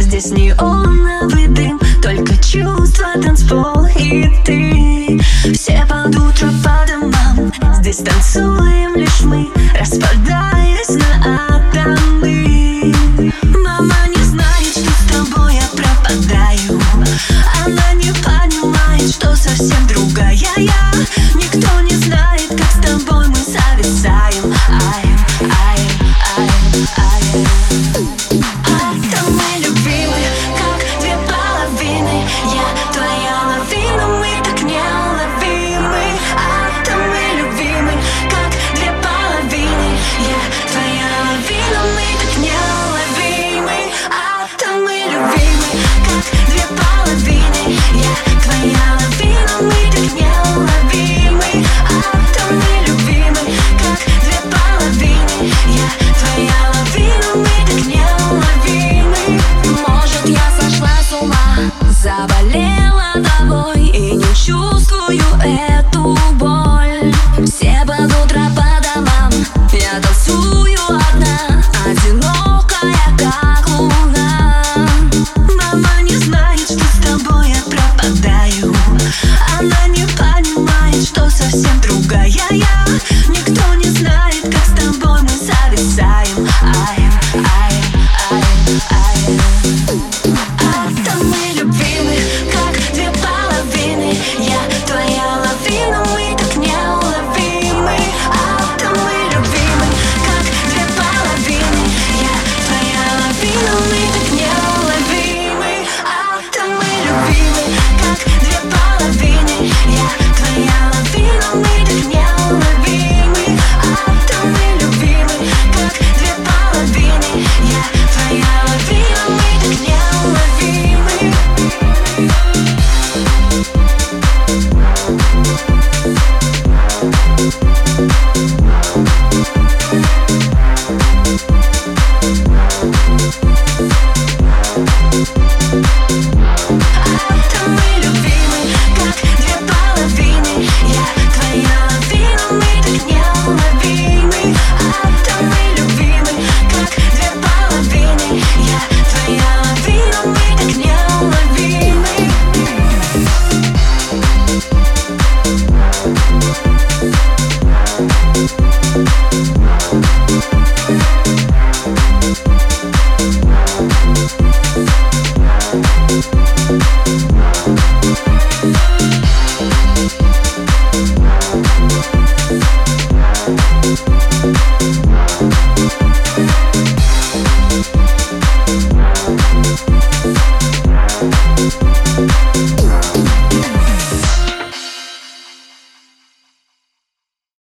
Здесь не неоновый а дым Только чувства, танцпол и ты. Все под утро по домам Здесь танцуем лишь мы Распадаясь на атомы. Она не понимает, что совсем другая я. Никто не знает, как с тобой мы зависаем.